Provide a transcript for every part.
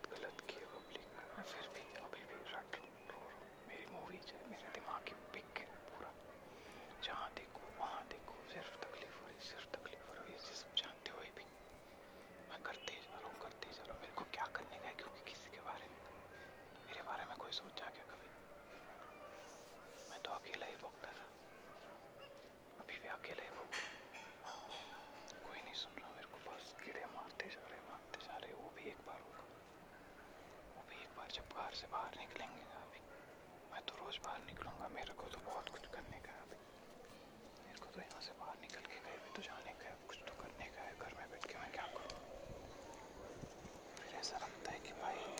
बहुत गलत किया पब्लिक ने। मैं फिर भी अभी भी रट रो रहा मेरी मूवीज़ है, मेरे दिमाग की पिक है पूरा। जहाँ देख निकलेंगे अभी। मैं तो रोज़ बाहर निकलूँगा, मेरे को तो बहुत कुछ करने का है अभी। मेरे को तो यहाँ से बाहर निकल के कहीं भी तो जाने का है, कुछ तो करने का है, घर में बैठ के मैं क्या करूँ? फिर ऐसा लगता है कि भाई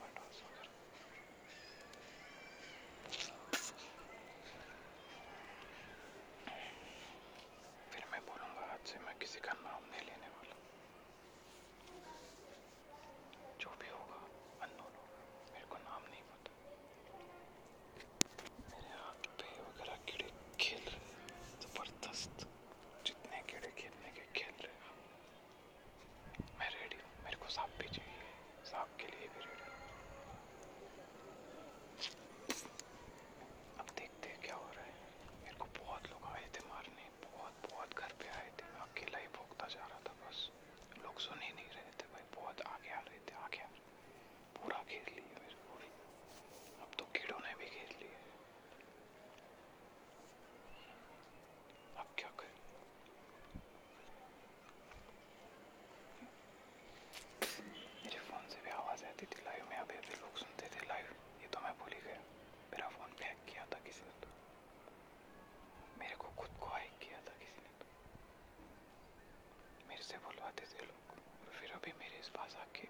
as I keep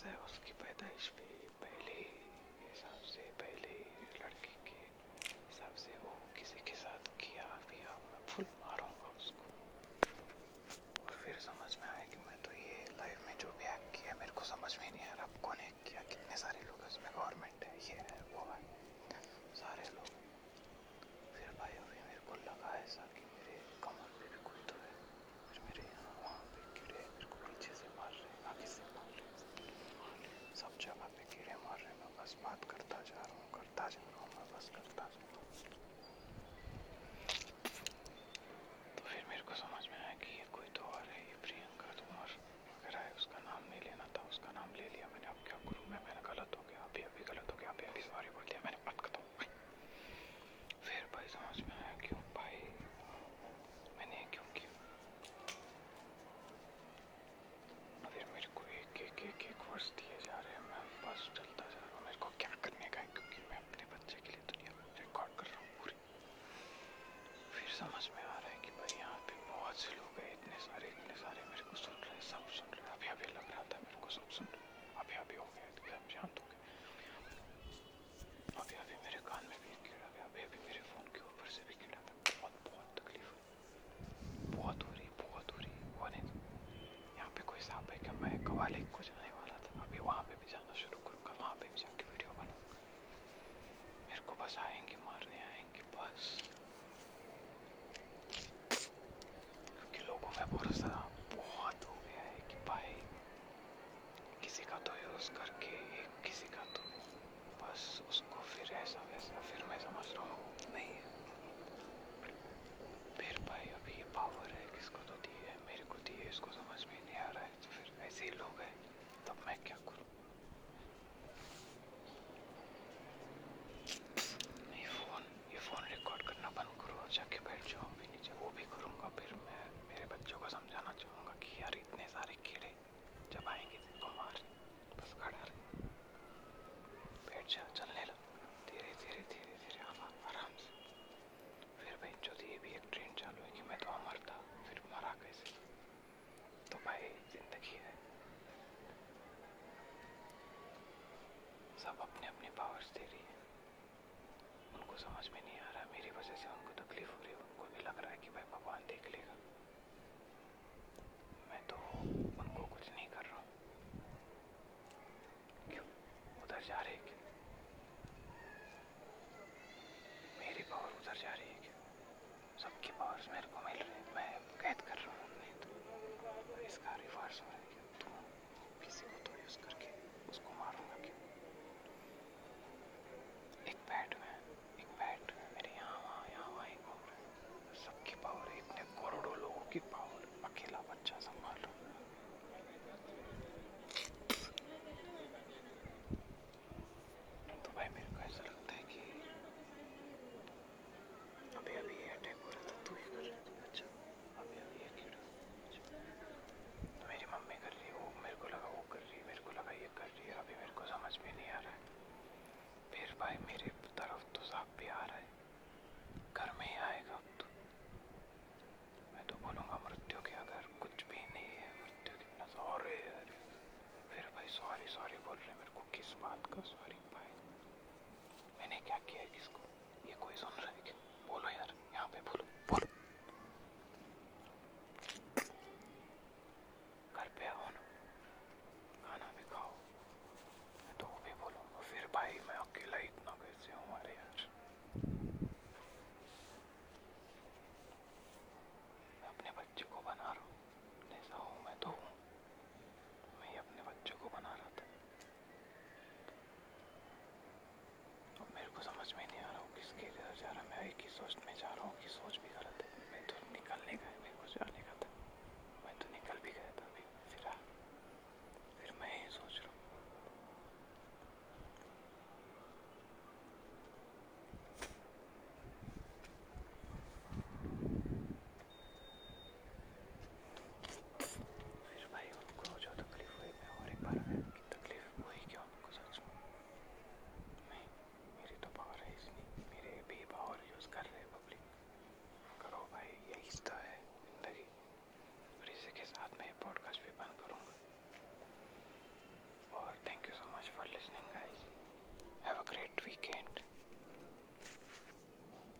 ざいます。बस उसको फिर ऐसा वैसा फिर मैं समझ रहा हूँ नहीं फिर भाई अभी ये पावर है किसको तो दी है मेरे को दी है इसको समझ so much, man. Sorry sorry बोल रहे मेरे को किस बात का? सॉरी भाई मैंने क्या किया किसको ये कोई सुन रहा है?